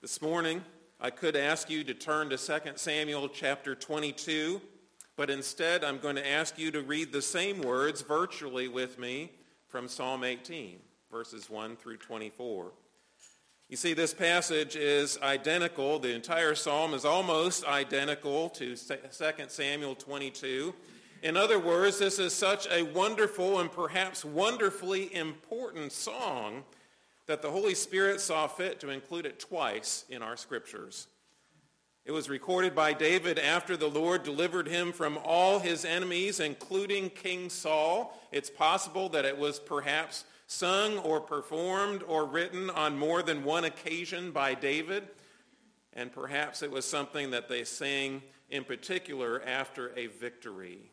This morning, I could ask you to turn to 2 Samuel chapter 22, but instead I'm going to ask you to read the same words virtually with me from Psalm 18, verses 1 through 24. You see, this passage is identical. The entire psalm is almost identical to 2 Samuel 22. In other words, this is such a wonderful and perhaps wonderfully important song that the Holy Spirit saw fit to include it twice in our scriptures. It was recorded by David after the Lord delivered him from all his enemies, including King Saul. It's possible that it was perhaps sung or performed or written on more than one occasion by David. And perhaps it was something that they sang in particular after a victory.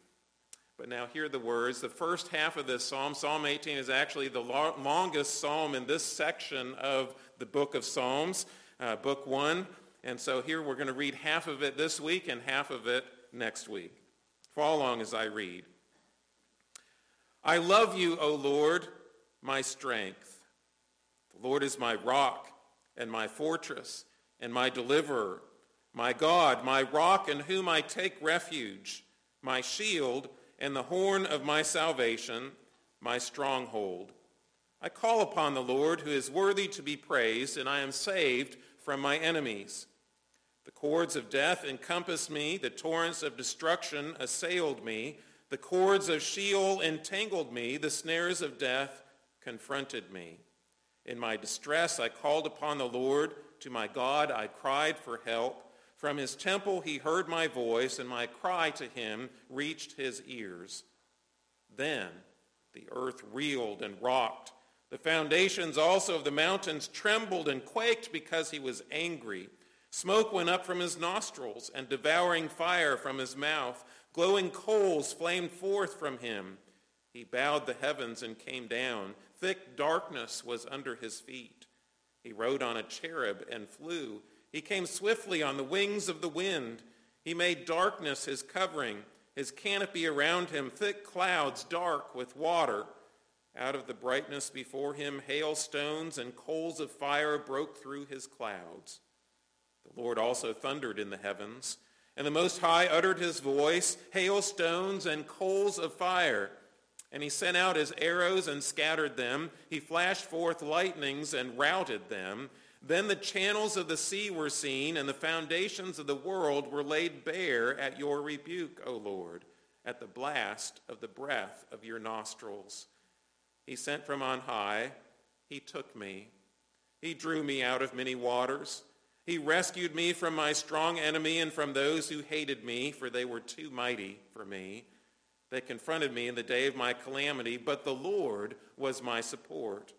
But now hear the words. The first half of this psalm, Psalm 18, is actually the longest psalm in this section of the book of Psalms, uh, book one. And so here we're going to read half of it this week and half of it next week. Follow along as I read. I love you, O Lord, my strength. The Lord is my rock and my fortress and my deliverer, my God, my rock in whom I take refuge, my shield and the horn of my salvation, my stronghold. I call upon the Lord who is worthy to be praised, and I am saved from my enemies. The cords of death encompassed me, the torrents of destruction assailed me, the cords of Sheol entangled me, the snares of death confronted me. In my distress I called upon the Lord. To my God I cried for help. From his temple he heard my voice, and my cry to him reached his ears. Then the earth reeled and rocked. The foundations also of the mountains trembled and quaked because he was angry. Smoke went up from his nostrils, and devouring fire from his mouth. Glowing coals flamed forth from him. He bowed the heavens and came down. Thick darkness was under his feet. He rode on a cherub and flew. He came swiftly on the wings of the wind. He made darkness his covering, his canopy around him, thick clouds dark with water. Out of the brightness before him, hailstones and coals of fire broke through his clouds. The Lord also thundered in the heavens, and the Most High uttered his voice, hailstones and coals of fire. And he sent out his arrows and scattered them. He flashed forth lightnings and routed them. Then the channels of the sea were seen, and the foundations of the world were laid bare at your rebuke, O Lord, at the blast of the breath of your nostrils. He sent from on high. He took me. He drew me out of many waters. He rescued me from my strong enemy and from those who hated me, for they were too mighty for me. They confronted me in the day of my calamity, but the Lord was my support.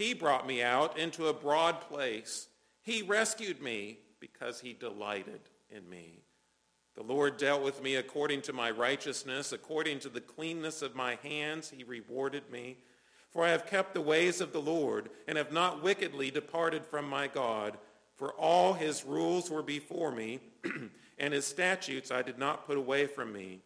He brought me out into a broad place. He rescued me because he delighted in me. The Lord dealt with me according to my righteousness, according to the cleanness of my hands, he rewarded me. For I have kept the ways of the Lord and have not wickedly departed from my God. For all his rules were before me, and his statutes I did not put away from me.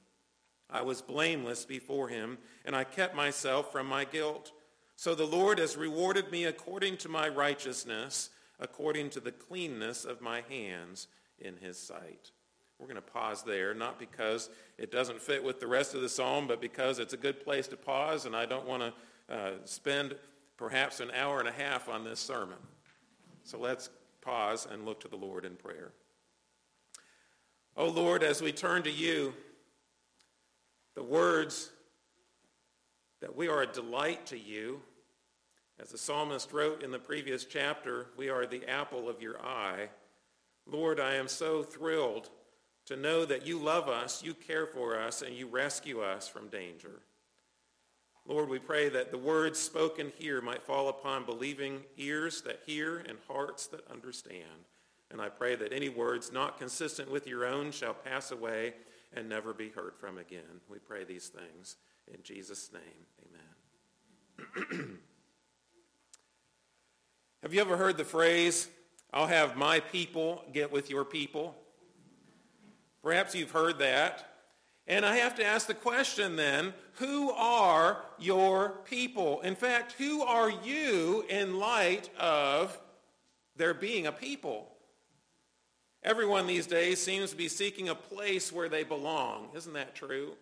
I was blameless before him, and I kept myself from my guilt. So the Lord has rewarded me according to my righteousness, according to the cleanness of my hands in his sight. We're going to pause there, not because it doesn't fit with the rest of the psalm, but because it's a good place to pause, and I don't want to uh, spend perhaps an hour and a half on this sermon. So let's pause and look to the Lord in prayer. Oh Lord, as we turn to you, the words that we are a delight to you. As the psalmist wrote in the previous chapter, we are the apple of your eye. Lord, I am so thrilled to know that you love us, you care for us, and you rescue us from danger. Lord, we pray that the words spoken here might fall upon believing ears that hear and hearts that understand. And I pray that any words not consistent with your own shall pass away and never be heard from again. We pray these things in Jesus' name, amen. have you ever heard the phrase, I'll have my people get with your people? Perhaps you've heard that. And I have to ask the question then, who are your people? In fact, who are you in light of there being a people. Everyone these days seems to be seeking a place where they belong. Isn't that true?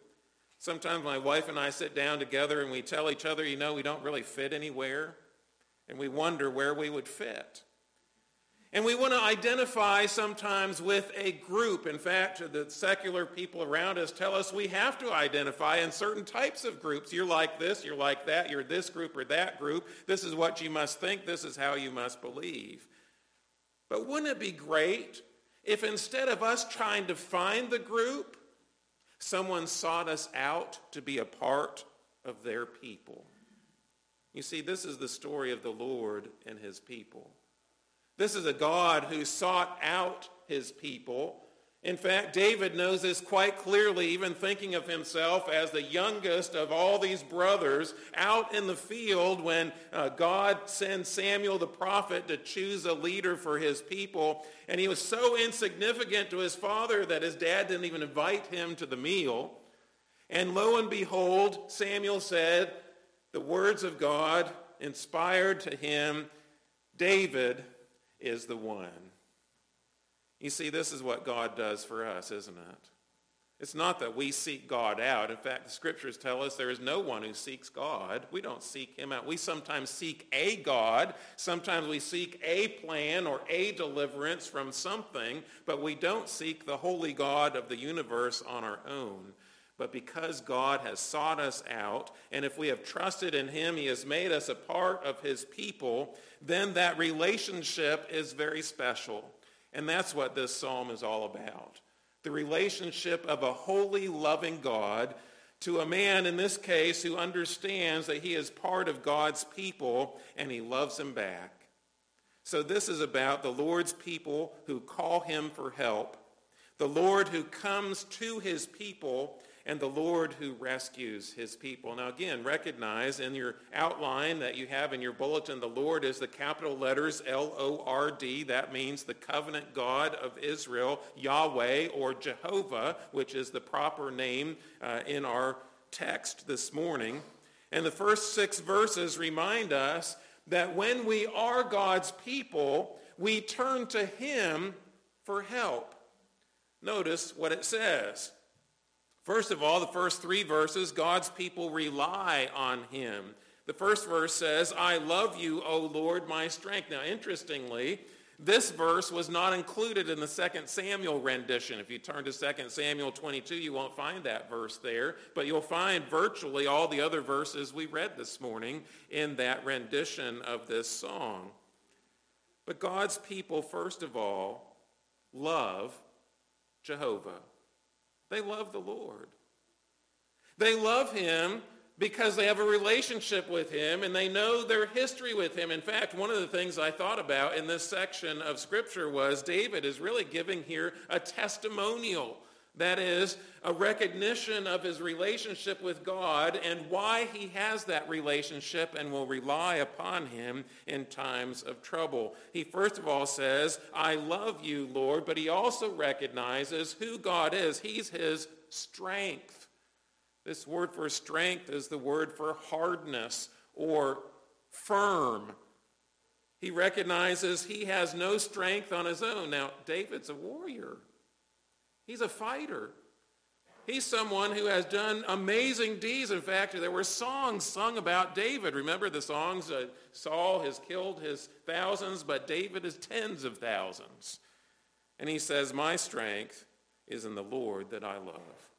Sometimes my wife and I sit down together and we tell each other, you know, we don't really fit anywhere. And we wonder where we would fit. And we want to identify sometimes with a group. In fact, the secular people around us tell us we have to identify in certain types of groups. You're like this, you're like that, you're this group or that group. This is what you must think, this is how you must believe. But wouldn't it be great if instead of us trying to find the group, someone sought us out to be a part of their people? You see, this is the story of the Lord and his people. This is a God who sought out his people. In fact, David knows this quite clearly, even thinking of himself as the youngest of all these brothers out in the field when uh, God sends Samuel the prophet to choose a leader for his people. And he was so insignificant to his father that his dad didn't even invite him to the meal. And lo and behold, Samuel said, the words of God inspired to him, David is the one. You see, this is what God does for us, isn't it? It's not that we seek God out. In fact, the scriptures tell us there is no one who seeks God. We don't seek him out. We sometimes seek a God. Sometimes we seek a plan or a deliverance from something, but we don't seek the holy God of the universe on our own. But because God has sought us out, and if we have trusted in him, he has made us a part of his people, then that relationship is very special. And that's what this psalm is all about. The relationship of a holy, loving God to a man, in this case, who understands that he is part of God's people and he loves him back. So this is about the Lord's people who call him for help, the Lord who comes to his people and the Lord who rescues his people. Now again, recognize in your outline that you have in your bulletin, the Lord is the capital letters L-O-R-D. That means the covenant God of Israel, Yahweh or Jehovah, which is the proper name uh, in our text this morning. And the first six verses remind us that when we are God's people, we turn to him for help. Notice what it says. First of all, the first three verses, God's people rely on him. The first verse says, I love you, O Lord, my strength. Now, interestingly, this verse was not included in the 2 Samuel rendition. If you turn to 2 Samuel 22, you won't find that verse there, but you'll find virtually all the other verses we read this morning in that rendition of this song. But God's people, first of all, love Jehovah. They love the Lord. They love him because they have a relationship with him and they know their history with him. In fact, one of the things I thought about in this section of Scripture was David is really giving here a testimonial. That is, a recognition of his relationship with God and why he has that relationship and will rely upon him in times of trouble. He first of all says, I love you, Lord, but he also recognizes who God is. He's his strength. This word for strength is the word for hardness or firm. He recognizes he has no strength on his own. Now, David's a warrior. He's a fighter. He's someone who has done amazing deeds. In fact, there were songs sung about David. Remember the songs, uh, Saul has killed his thousands, but David is tens of thousands. And he says, my strength is in the Lord that I love.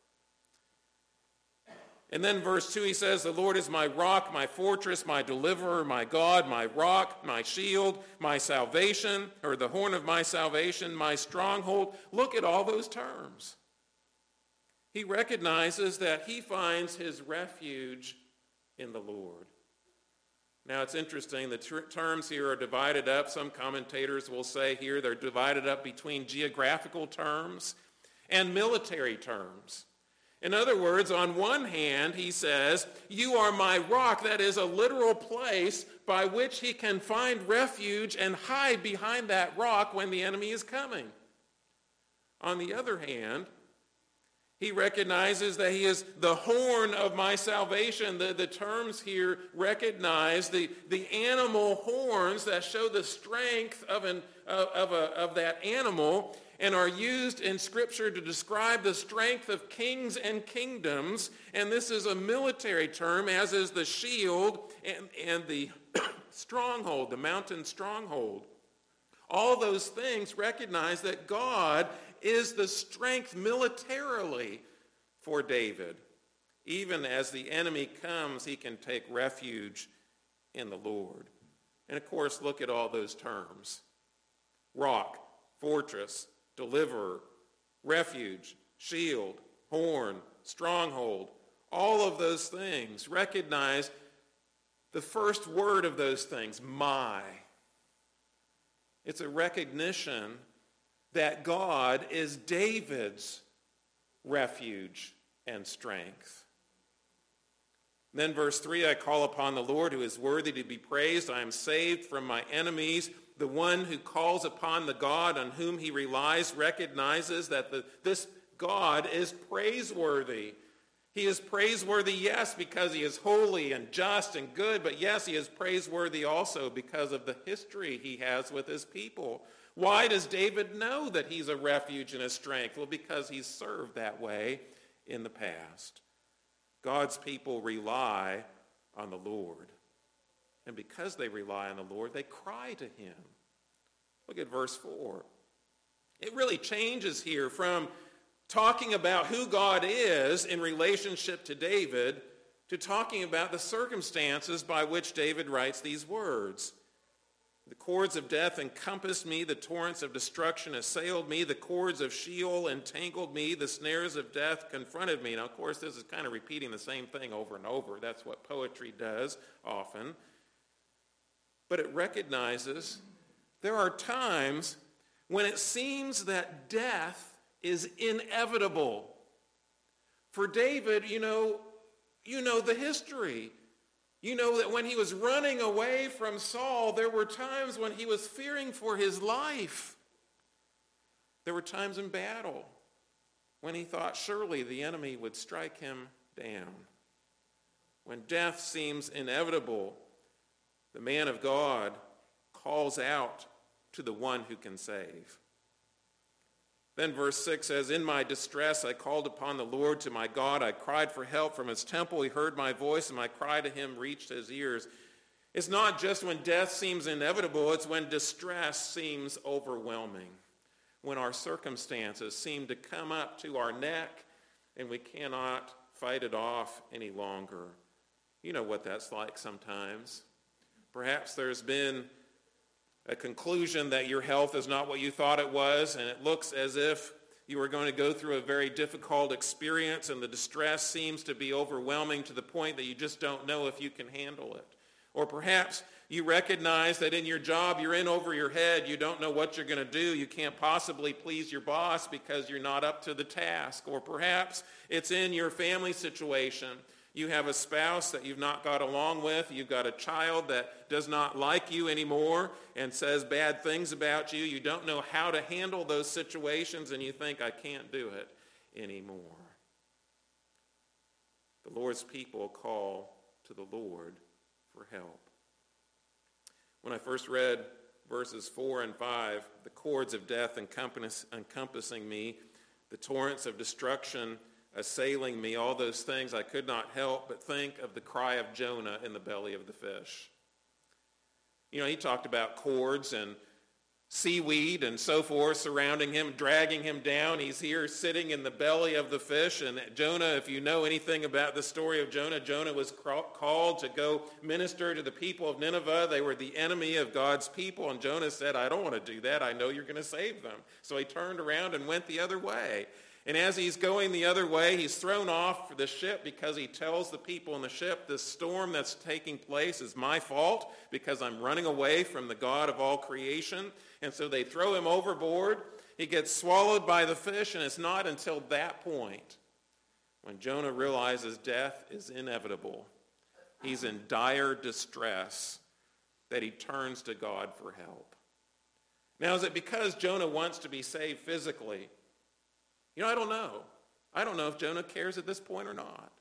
And then verse 2, he says, The Lord is my rock, my fortress, my deliverer, my God, my rock, my shield, my salvation, or the horn of my salvation, my stronghold. Look at all those terms. He recognizes that he finds his refuge in the Lord. Now it's interesting, the ter- terms here are divided up. Some commentators will say here they're divided up between geographical terms and military terms. In other words, on one hand, he says, you are my rock. That is a literal place by which he can find refuge and hide behind that rock when the enemy is coming. On the other hand, He recognizes that he is the horn of my salvation. The, the terms here recognize the, the animal horns that show the strength of, an, of, of, a, of that animal and are used in Scripture to describe the strength of kings and kingdoms. And this is a military term, as is the shield and, and the stronghold, the mountain stronghold. All those things recognize that God is the strength militarily for David. Even as the enemy comes, he can take refuge in the Lord. And of course, look at all those terms. Rock, fortress, deliverer, refuge, shield, horn, stronghold. All of those things recognize the first word of those things, my. It's a recognition that God is David's refuge and strength. Then verse 3, I call upon the Lord who is worthy to be praised. I am saved from my enemies. The one who calls upon the God on whom he relies recognizes that the, this God is praiseworthy. He is praiseworthy, yes, because he is holy and just and good, but yes, he is praiseworthy also because of the history he has with his people. Why does David know that he's a refuge and a strength? Well, because he's served that way in the past. God's people rely on the Lord. And because they rely on the Lord, they cry to him. Look at verse 4. It really changes here from talking about who God is in relationship to David to talking about the circumstances by which David writes these words. The cords of death encompassed me. The torrents of destruction assailed me. The cords of Sheol entangled me. The snares of death confronted me. Now, of course, this is kind of repeating the same thing over and over. That's what poetry does often. But it recognizes there are times when it seems that death is inevitable. For David, you know, you know the history. You know that when he was running away from Saul, there were times when he was fearing for his life. There were times in battle when he thought surely the enemy would strike him down. When death seems inevitable, the man of God calls out to the one who can save. Then verse 6 says, In my distress I called upon the Lord to my God. I cried for help from his temple. He heard my voice, and my cry to him reached his ears. It's not just when death seems inevitable, it's when distress seems overwhelming. When our circumstances seem to come up to our neck and we cannot fight it off any longer. You know what that's like sometimes. Perhaps there's been a conclusion that your health is not what you thought it was, and it looks as if you are going to go through a very difficult experience, and the distress seems to be overwhelming to the point that you just don't know if you can handle it. Or perhaps you recognize that in your job you're in over your head. You don't know what you're going to do. You can't possibly please your boss because you're not up to the task. Or perhaps it's in your family situation you have a spouse that you've not got along with. You've got a child that does not like you anymore and says bad things about you. You don't know how to handle those situations and you think, I can't do it anymore. The Lord's people call to the Lord for help. When I first read verses 4 and 5, the cords of death encompassing me, the torrents of destruction assailing me, all those things, I could not help but think of the cry of Jonah in the belly of the fish. You know, he talked about cords and seaweed and so forth surrounding him, dragging him down. He's here sitting in the belly of the fish. And Jonah, if you know anything about the story of Jonah, Jonah was called to go minister to the people of Nineveh. They were the enemy of God's people. And Jonah said, I don't want to do that. I know you're going to save them. So he turned around and went the other way. And as he's going the other way, he's thrown off the ship because he tells the people in the ship, this storm that's taking place is my fault because I'm running away from the God of all creation. And so they throw him overboard. He gets swallowed by the fish, and it's not until that point when Jonah realizes death is inevitable, he's in dire distress, that he turns to God for help. Now, is it because Jonah wants to be saved physically? You know, I don't know. I don't know if Jonah cares at this point or not.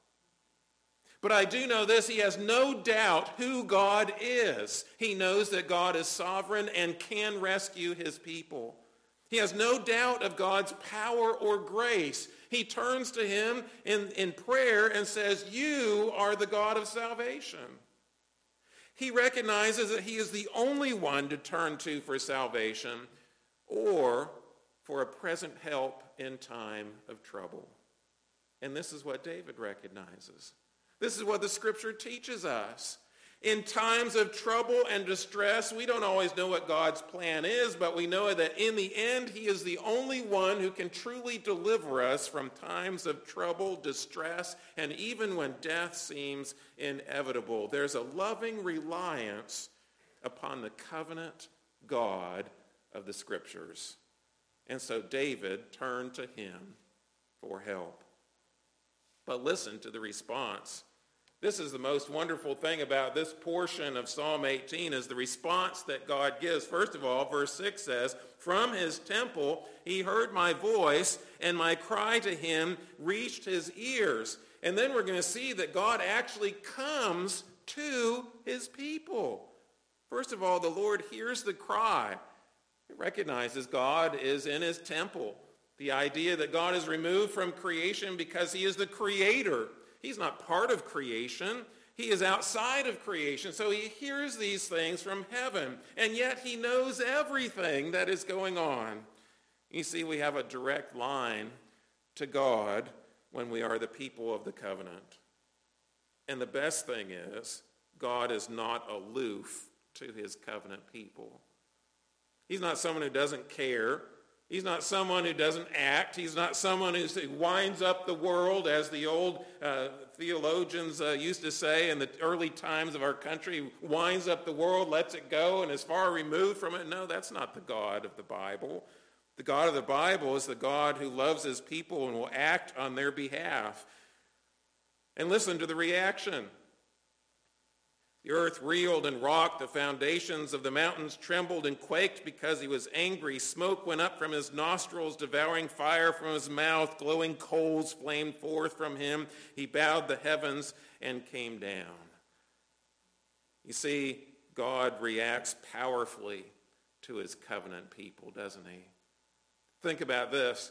But I do know this, he has no doubt who God is. He knows that God is sovereign and can rescue his people. He has no doubt of God's power or grace. He turns to him in, in prayer and says, you are the God of salvation. He recognizes that he is the only one to turn to for salvation or for a present help in time of trouble. And this is what David recognizes. This is what the scripture teaches us. In times of trouble and distress, we don't always know what God's plan is, but we know that in the end, he is the only one who can truly deliver us from times of trouble, distress, and even when death seems inevitable. There's a loving reliance upon the covenant God of the scriptures. And so David turned to him for help. But listen to the response this is the most wonderful thing about this portion of Psalm 18 is the response that God gives. First of all, verse 6 says, From his temple he heard my voice, and my cry to him reached his ears. And then we're going to see that God actually comes to his people. First of all, the Lord hears the cry. He recognizes God is in his temple. The idea that God is removed from creation because he is the creator He's not part of creation. He is outside of creation. So he hears these things from heaven. And yet he knows everything that is going on. You see, we have a direct line to God when we are the people of the covenant. And the best thing is, God is not aloof to his covenant people. He's not someone who doesn't care He's not someone who doesn't act. He's not someone who winds up the world, as the old uh, theologians uh, used to say in the early times of our country, winds up the world, lets it go, and is far removed from it. No, that's not the God of the Bible. The God of the Bible is the God who loves his people and will act on their behalf. And listen to the reaction. The earth reeled and rocked. The foundations of the mountains trembled and quaked because he was angry. Smoke went up from his nostrils, devouring fire from his mouth. Glowing coals flamed forth from him. He bowed the heavens and came down. You see, God reacts powerfully to his covenant people, doesn't he? Think about this.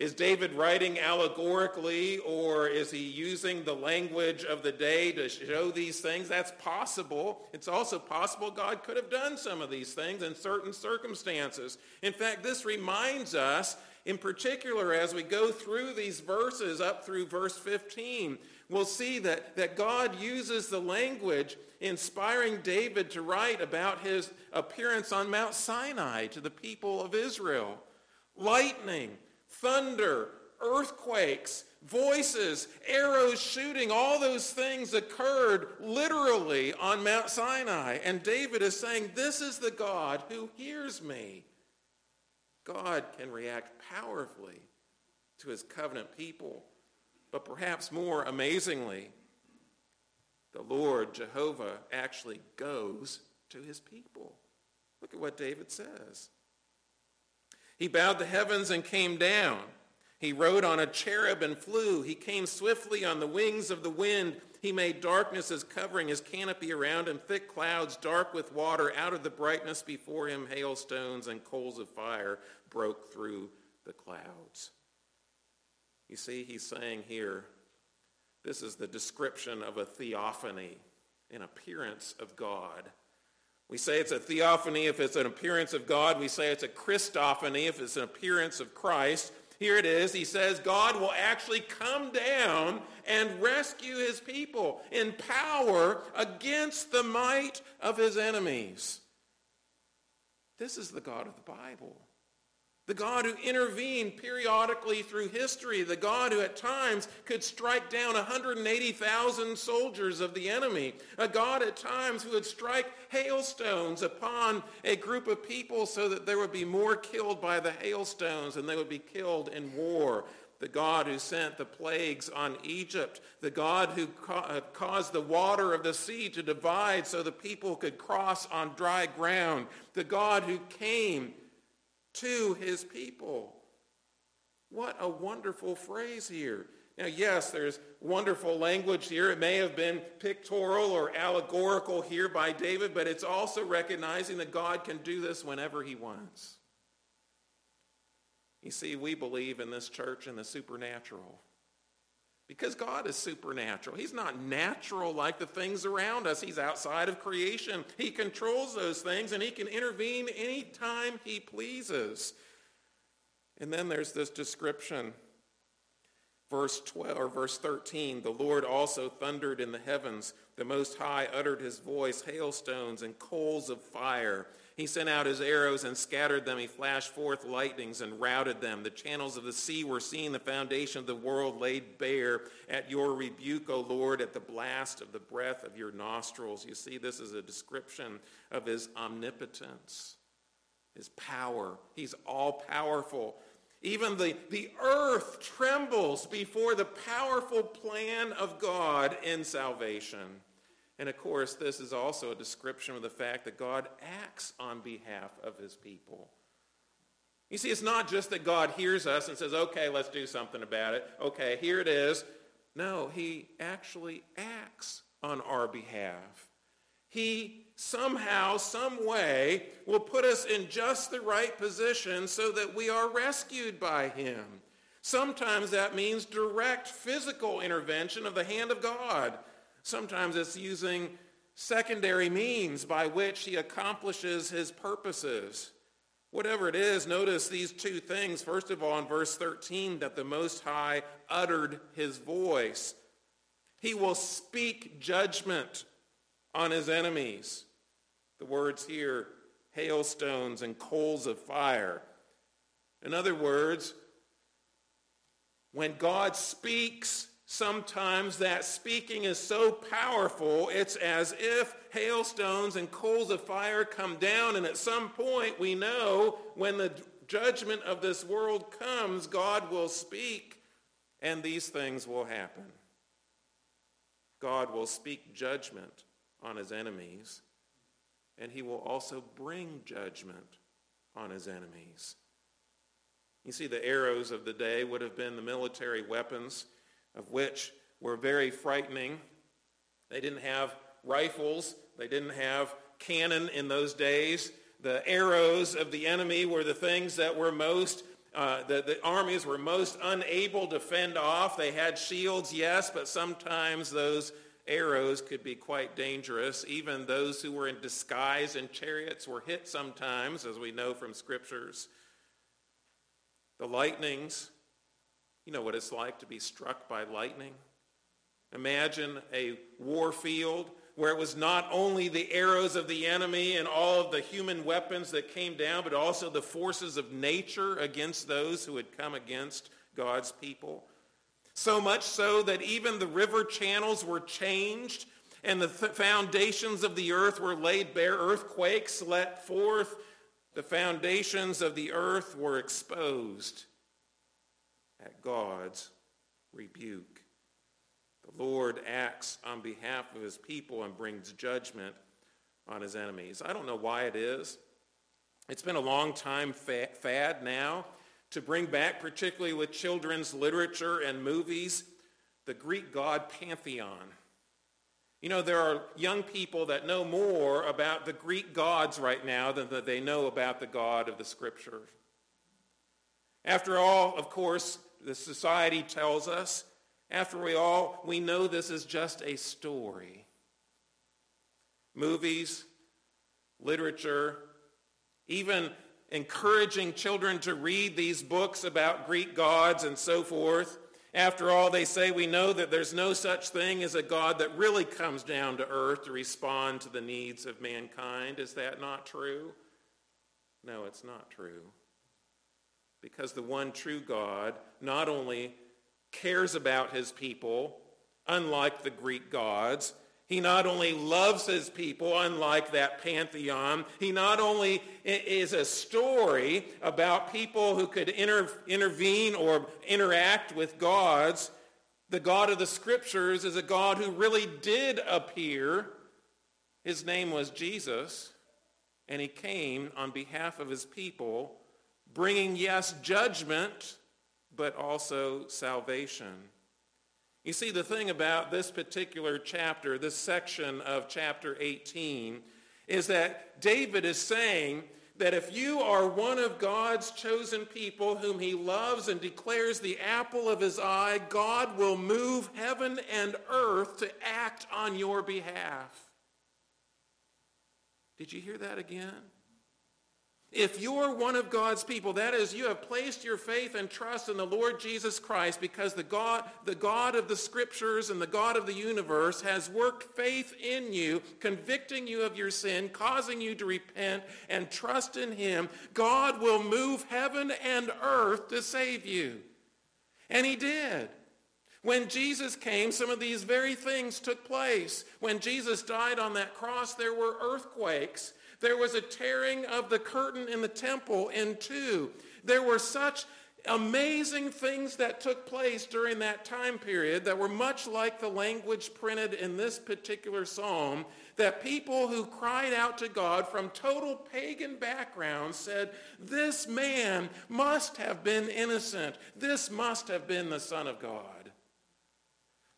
Is David writing allegorically or is he using the language of the day to show these things? That's possible. It's also possible God could have done some of these things in certain circumstances. In fact, this reminds us, in particular, as we go through these verses up through verse 15, we'll see that, that God uses the language inspiring David to write about his appearance on Mount Sinai to the people of Israel. Lightning thunder, earthquakes, voices, arrows shooting, all those things occurred literally on Mount Sinai. And David is saying, this is the God who hears me. God can react powerfully to his covenant people. But perhaps more amazingly, the Lord, Jehovah, actually goes to his people. Look at what David says. He bowed the heavens and came down. He rode on a cherub and flew. He came swiftly on the wings of the wind. He made darkness his covering, his canopy around him, thick clouds, dark with water. Out of the brightness before him, hailstones and coals of fire broke through the clouds. You see, he's saying here, this is the description of a theophany, an appearance of God. We say it's a theophany if it's an appearance of God. We say it's a Christophany if it's an appearance of Christ. Here it is. He says God will actually come down and rescue his people in power against the might of his enemies. This is the God of the Bible the God who intervened periodically through history, the God who at times could strike down 180,000 soldiers of the enemy, a God at times who would strike hailstones upon a group of people so that there would be more killed by the hailstones and they would be killed in war, the God who sent the plagues on Egypt, the God who ca- uh, caused the water of the sea to divide so the people could cross on dry ground, the God who came to his people. What a wonderful phrase here. Now, yes, there's wonderful language here. It may have been pictorial or allegorical here by David, but it's also recognizing that God can do this whenever he wants. You see, we believe in this church in the supernatural. Because God is supernatural. He's not natural like the things around us. He's outside of creation. He controls those things and he can intervene anytime he pleases. And then there's this description Verse 12 or verse 13, the Lord also thundered in the heavens. The Most High uttered his voice, hailstones and coals of fire. He sent out his arrows and scattered them. He flashed forth lightnings and routed them. The channels of the sea were seen, the foundation of the world laid bare at your rebuke, O Lord, at the blast of the breath of your nostrils. You see, this is a description of his omnipotence, his power. He's all powerful. Even the, the earth trembles before the powerful plan of God in salvation. And of course, this is also a description of the fact that God acts on behalf of his people. You see, it's not just that God hears us and says, okay, let's do something about it. Okay, here it is. No, he actually acts on our behalf. He somehow, some way, will put us in just the right position so that we are rescued by him. Sometimes that means direct physical intervention of the hand of God. Sometimes it's using secondary means by which he accomplishes his purposes. Whatever it is, notice these two things. First of all, in verse 13, that the Most High uttered his voice. He will speak judgment on his enemies. The words here, hailstones and coals of fire. In other words, when God speaks, sometimes that speaking is so powerful, it's as if hailstones and coals of fire come down, and at some point we know when the judgment of this world comes, God will speak, and these things will happen. God will speak judgment on his enemies and he will also bring judgment on his enemies. You see, the arrows of the day would have been the military weapons, of which were very frightening. They didn't have rifles. They didn't have cannon in those days. The arrows of the enemy were the things that were most, uh, the, the armies were most unable to fend off. They had shields, yes, but sometimes those arrows could be quite dangerous. Even those who were in disguise in chariots were hit sometimes, as we know from scriptures. The lightnings, you know what it's like to be struck by lightning. Imagine a war field where it was not only the arrows of the enemy and all of the human weapons that came down, but also the forces of nature against those who had come against God's people. So much so that even the river channels were changed and the th- foundations of the earth were laid bare. Earthquakes let forth. The foundations of the earth were exposed at God's rebuke. The Lord acts on behalf of his people and brings judgment on his enemies. I don't know why it is. It's been a long time fad now to bring back, particularly with children's literature and movies, the Greek god pantheon. You know, there are young people that know more about the Greek gods right now than that they know about the God of the Scripture. After all, of course, the society tells us, after we all, we know this is just a story. Movies, literature, even encouraging children to read these books about Greek gods and so forth. After all, they say we know that there's no such thing as a God that really comes down to earth to respond to the needs of mankind. Is that not true? No, it's not true. Because the one true God not only cares about his people, unlike the Greek gods, he not only loves his people, unlike that pantheon, he not only is a story about people who could inter- intervene or interact with gods, the God of the scriptures is a God who really did appear. His name was Jesus, and he came on behalf of his people, bringing, yes, judgment, but also salvation. You see, the thing about this particular chapter, this section of chapter 18, is that David is saying that if you are one of God's chosen people whom he loves and declares the apple of his eye, God will move heaven and earth to act on your behalf. Did you hear that again? If you're one of God's people, that is, you have placed your faith and trust in the Lord Jesus Christ because the God, the God of the scriptures and the God of the universe has worked faith in you, convicting you of your sin, causing you to repent and trust in him, God will move heaven and earth to save you. And he did. When Jesus came, some of these very things took place. When Jesus died on that cross, there were earthquakes. There was a tearing of the curtain in the temple in two. There were such amazing things that took place during that time period that were much like the language printed in this particular psalm that people who cried out to God from total pagan backgrounds said, this man must have been innocent. This must have been the Son of God.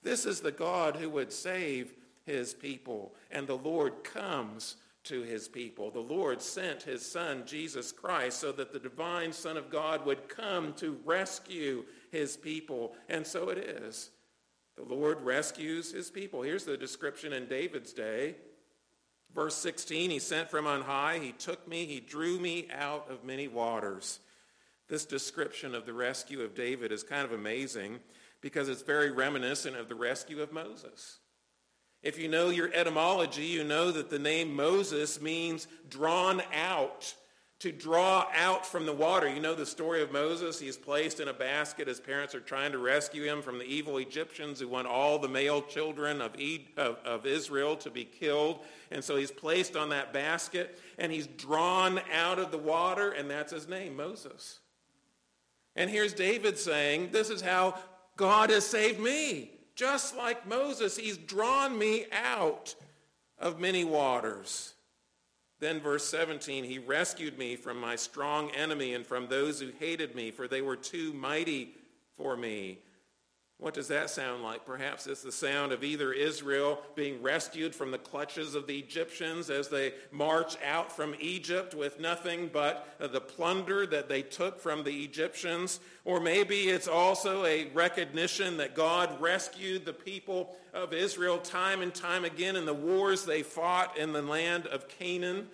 This is the God who would save his people. And the Lord comes to his people. The Lord sent his son, Jesus Christ, so that the divine Son of God would come to rescue his people. And so it is. The Lord rescues his people. Here's the description in David's day. Verse 16, he sent from on high, he took me, he drew me out of many waters. This description of the rescue of David is kind of amazing because it's very reminiscent of the rescue of Moses. If you know your etymology, you know that the name Moses means drawn out, to draw out from the water. You know the story of Moses. He's placed in a basket. His parents are trying to rescue him from the evil Egyptians who want all the male children of, of, of Israel to be killed. And so he's placed on that basket, and he's drawn out of the water, and that's his name, Moses. And here's David saying, this is how God has saved me. Just like Moses, he's drawn me out of many waters. Then verse 17, he rescued me from my strong enemy and from those who hated me, for they were too mighty for me. What does that sound like? Perhaps it's the sound of either Israel being rescued from the clutches of the Egyptians as they march out from Egypt with nothing but uh, the plunder that they took from the Egyptians. Or maybe it's also a recognition that God rescued the people of Israel time and time again in the wars they fought in the land of Canaan.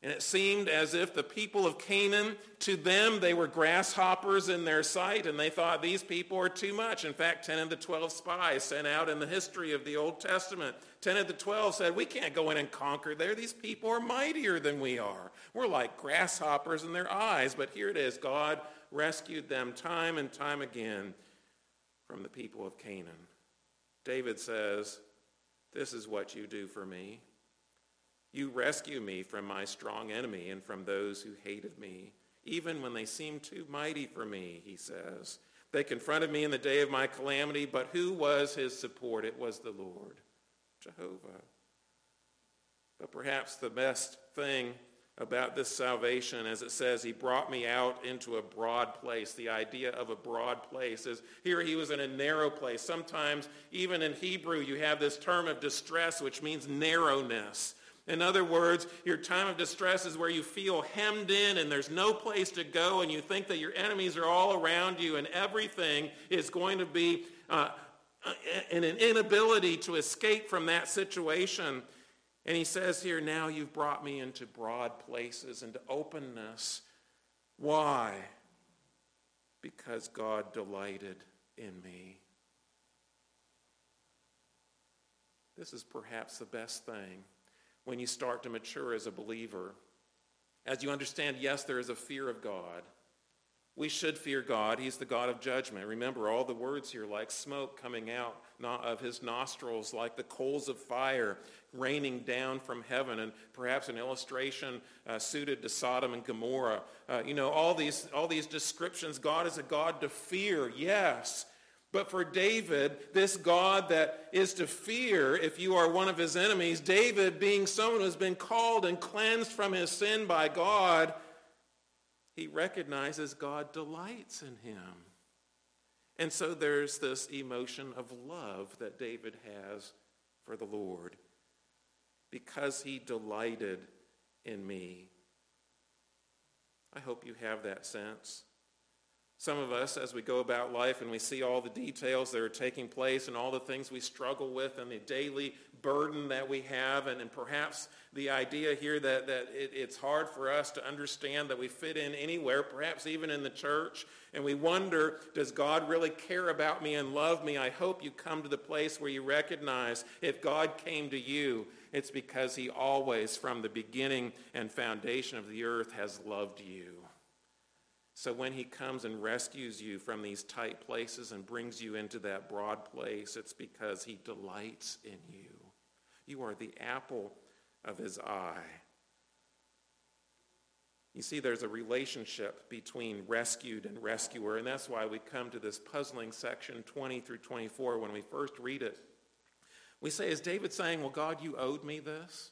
And it seemed as if the people of Canaan, to them, they were grasshoppers in their sight, and they thought these people are too much. In fact, 10 of the 12 spies sent out in the history of the Old Testament, 10 of the 12 said, we can't go in and conquer there. These people are mightier than we are. We're like grasshoppers in their eyes. But here it is. God rescued them time and time again from the people of Canaan. David says, this is what you do for me. You rescue me from my strong enemy and from those who hated me, even when they seemed too mighty for me, he says. They confronted me in the day of my calamity, but who was his support? It was the Lord, Jehovah. But perhaps the best thing about this salvation, as it says, he brought me out into a broad place. The idea of a broad place is here he was in a narrow place. Sometimes, even in Hebrew, you have this term of distress, which means narrowness. In other words, your time of distress is where you feel hemmed in and there's no place to go and you think that your enemies are all around you and everything is going to be uh, an inability to escape from that situation. And he says here, now you've brought me into broad places, into openness. Why? Because God delighted in me. This is perhaps the best thing when you start to mature as a believer. As you understand, yes, there is a fear of God. We should fear God. He's the God of judgment. Remember, all the words here like smoke coming out of his nostrils, like the coals of fire raining down from heaven, and perhaps an illustration uh, suited to Sodom and Gomorrah. Uh, you know, all these, all these descriptions. God is a God to fear, yes. But for David, this God that is to fear if you are one of his enemies, David being someone who has been called and cleansed from his sin by God, he recognizes God delights in him. And so there's this emotion of love that David has for the Lord because he delighted in me. I hope you have that sense. Some of us, as we go about life and we see all the details that are taking place and all the things we struggle with and the daily burden that we have, and, and perhaps the idea here that, that it, it's hard for us to understand that we fit in anywhere, perhaps even in the church, and we wonder, does God really care about me and love me? I hope you come to the place where you recognize if God came to you, it's because he always, from the beginning and foundation of the earth, has loved you. So when he comes and rescues you from these tight places and brings you into that broad place, it's because he delights in you. You are the apple of his eye. You see, there's a relationship between rescued and rescuer, and that's why we come to this puzzling section 20 through 24 when we first read it. We say, is David saying, well, God, you owed me this?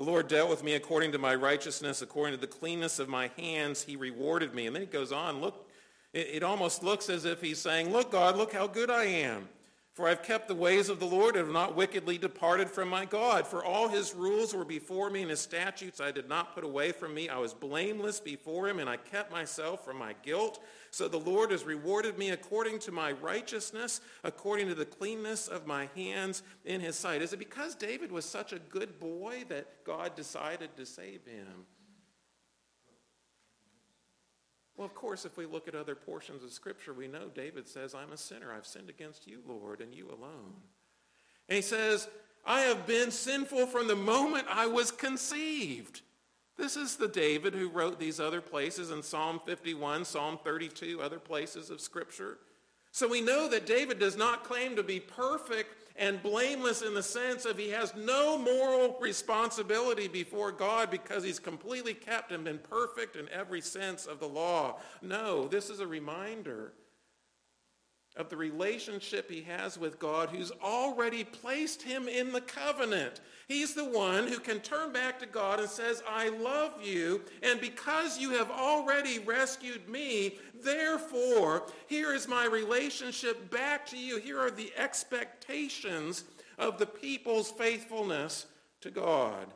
The Lord dealt with me according to my righteousness, according to the cleanness of my hands, he rewarded me. And then he goes on, look, it, it almost looks as if he's saying, look, God, look how good I am. For I've kept the ways of the Lord and have not wickedly departed from my God. For all his rules were before me and his statutes I did not put away from me. I was blameless before him and I kept myself from my guilt. So the Lord has rewarded me according to my righteousness, according to the cleanness of my hands in his sight. Is it because David was such a good boy that God decided to save him? Well, of course, if we look at other portions of Scripture, we know David says, I'm a sinner. I've sinned against you, Lord, and you alone. And he says, I have been sinful from the moment I was conceived. This is the David who wrote these other places in Psalm 51, Psalm 32, other places of Scripture. So we know that David does not claim to be perfect and blameless in the sense of he has no moral responsibility before God because he's completely kept and been perfect in every sense of the law. No, this is a reminder of the relationship he has with God who's already placed him in the covenant. He's the one who can turn back to God and says, I love you, and because you have already rescued me, therefore, here is my relationship back to you. Here are the expectations of the people's faithfulness to God.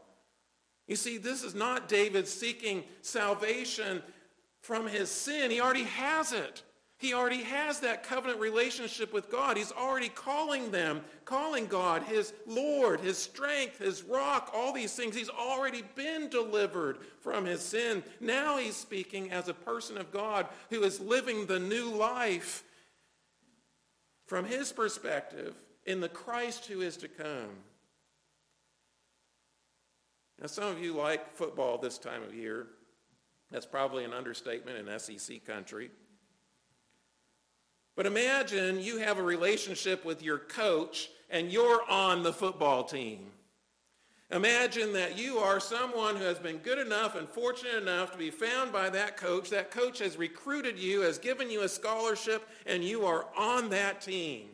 You see, this is not David seeking salvation from his sin. He already has it. He already has that covenant relationship with God. He's already calling them, calling God his Lord, his strength, his rock, all these things. He's already been delivered from his sin. Now he's speaking as a person of God who is living the new life from his perspective in the Christ who is to come. Now, some of you like football this time of year. That's probably an understatement in SEC country. But imagine you have a relationship with your coach and you're on the football team. Imagine that you are someone who has been good enough and fortunate enough to be found by that coach. That coach has recruited you, has given you a scholarship, and you are on that team.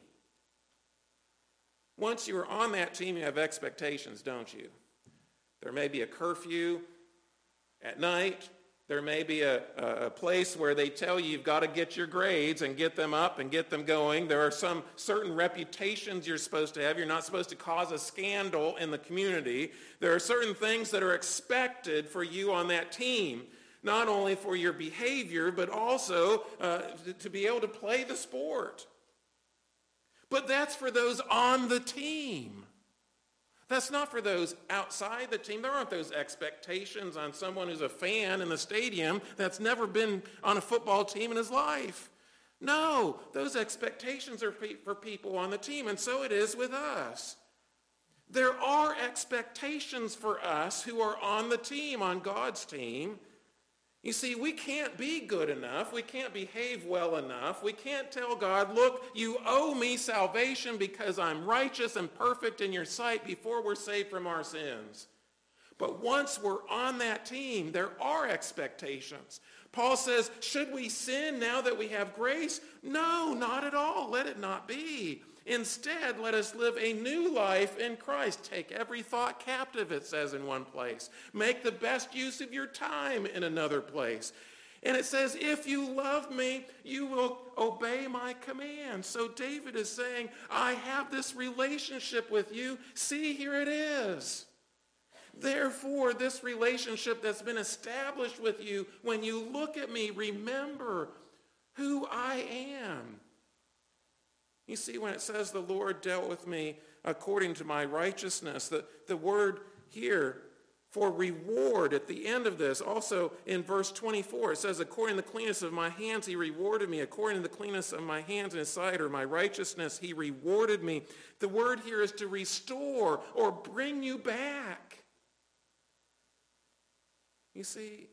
Once you are on that team, you have expectations, don't you? There may be a curfew at night. There may be a, a, place where they tell you you've got to get your grades and get them up and get them going. There are some certain reputations you're supposed to have. You're not supposed to cause a scandal in the community. There are certain things that are expected for you on that team, not only for your behavior, but also uh, to be able to play the sport. But that's for those on the team. That's not for those outside the team. There aren't those expectations on someone who's a fan in the stadium that's never been on a football team in his life. No, those expectations are for people on the team, and so it is with us. There are expectations for us who are on the team, on God's team, you see, we can't be good enough. We can't behave well enough. We can't tell God, look, you owe me salvation because I'm righteous and perfect in your sight before we're saved from our sins. But once we're on that team, there are expectations. Paul says, should we sin now that we have grace? No, not at all. Let it not be. Instead, let us live a new life in Christ. Take every thought captive, it says in one place. Make the best use of your time in another place. And it says, if you love me, you will obey my commands. So David is saying, I have this relationship with you. See, here it is. Therefore, this relationship that's been established with you, when you look at me, remember who I am. You see, when it says the Lord dealt with me according to my righteousness, the, the word here for reward at the end of this. Also in verse 24, it says, according to the cleanness of my hands, he rewarded me. According to the cleanness of my hands and sight, or my righteousness, he rewarded me. The word here is to restore or bring you back. You see,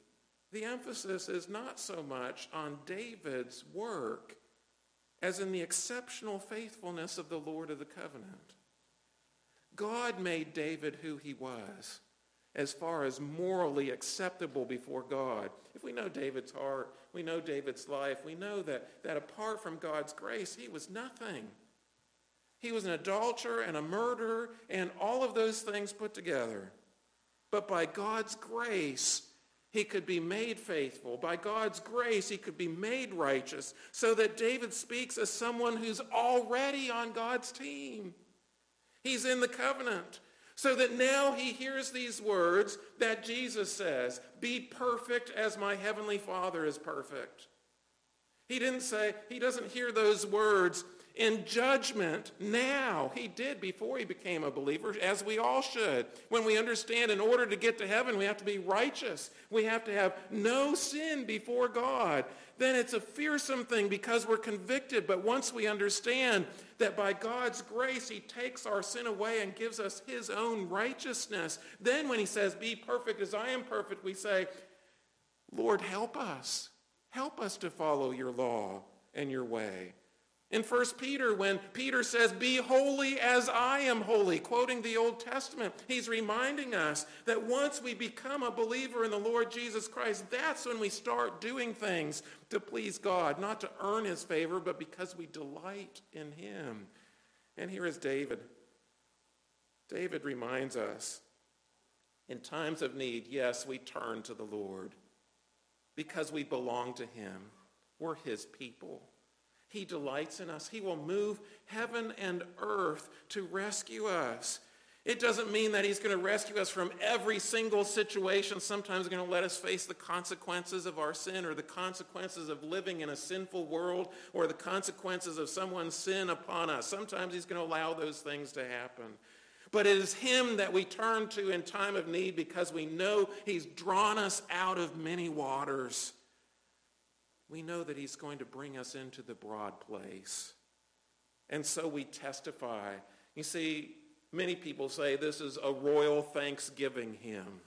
the emphasis is not so much on David's work as in the exceptional faithfulness of the Lord of the covenant. God made David who he was as far as morally acceptable before God. If we know David's heart, we know David's life, we know that, that apart from God's grace, he was nothing. He was an adulterer and a murderer and all of those things put together. But by God's grace, he could be made faithful. By God's grace, he could be made righteous so that David speaks as someone who's already on God's team. He's in the covenant. So that now he hears these words that Jesus says, be perfect as my heavenly Father is perfect. He didn't say, he doesn't hear those words in judgment now. He did before he became a believer, as we all should. When we understand in order to get to heaven, we have to be righteous. We have to have no sin before God. Then it's a fearsome thing because we're convicted. But once we understand that by God's grace he takes our sin away and gives us his own righteousness. Then when he says, be perfect as I am perfect, we say, Lord, help us. Help us to follow your law and your way. In 1 Peter, when Peter says, Be holy as I am holy, quoting the Old Testament, he's reminding us that once we become a believer in the Lord Jesus Christ, that's when we start doing things to please God, not to earn his favor, but because we delight in him. And here is David. David reminds us in times of need, yes, we turn to the Lord because we belong to him. We're his people. He delights in us. He will move heaven and earth to rescue us. It doesn't mean that he's going to rescue us from every single situation. Sometimes he's going to let us face the consequences of our sin or the consequences of living in a sinful world or the consequences of someone's sin upon us. Sometimes he's going to allow those things to happen. But it is him that we turn to in time of need because we know he's drawn us out of many waters we know that he's going to bring us into the broad place. And so we testify. You see, many people say this is a royal thanksgiving hymn.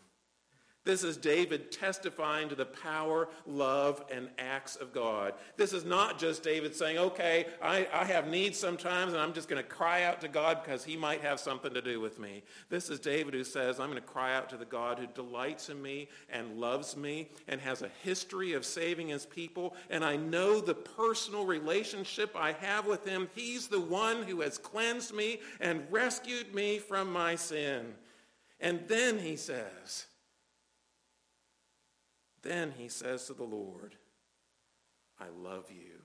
This is David testifying to the power, love, and acts of God. This is not just David saying, okay, I, I have needs sometimes and I'm just going to cry out to God because he might have something to do with me. This is David who says, I'm going to cry out to the God who delights in me and loves me and has a history of saving his people. And I know the personal relationship I have with him. He's the one who has cleansed me and rescued me from my sin. And then he says, then he says to the Lord, I love you.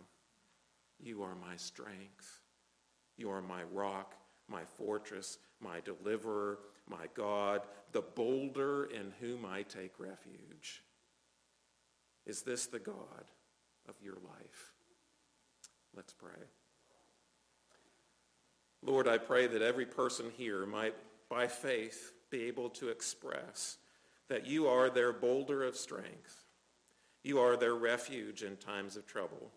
You are my strength. You are my rock, my fortress, my deliverer, my God, the boulder in whom I take refuge. Is this the God of your life? Let's pray. Lord, I pray that every person here might, by faith, be able to express that you are their boulder of strength. You are their refuge in times of trouble.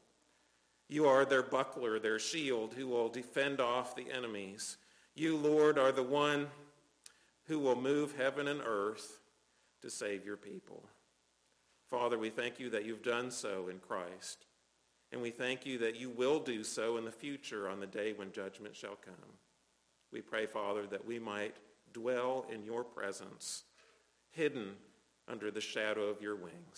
You are their buckler, their shield, who will defend off the enemies. You, Lord, are the one who will move heaven and earth to save your people. Father, we thank you that you've done so in Christ. And we thank you that you will do so in the future on the day when judgment shall come. We pray, Father, that we might dwell in your presence hidden under the shadow of your wings.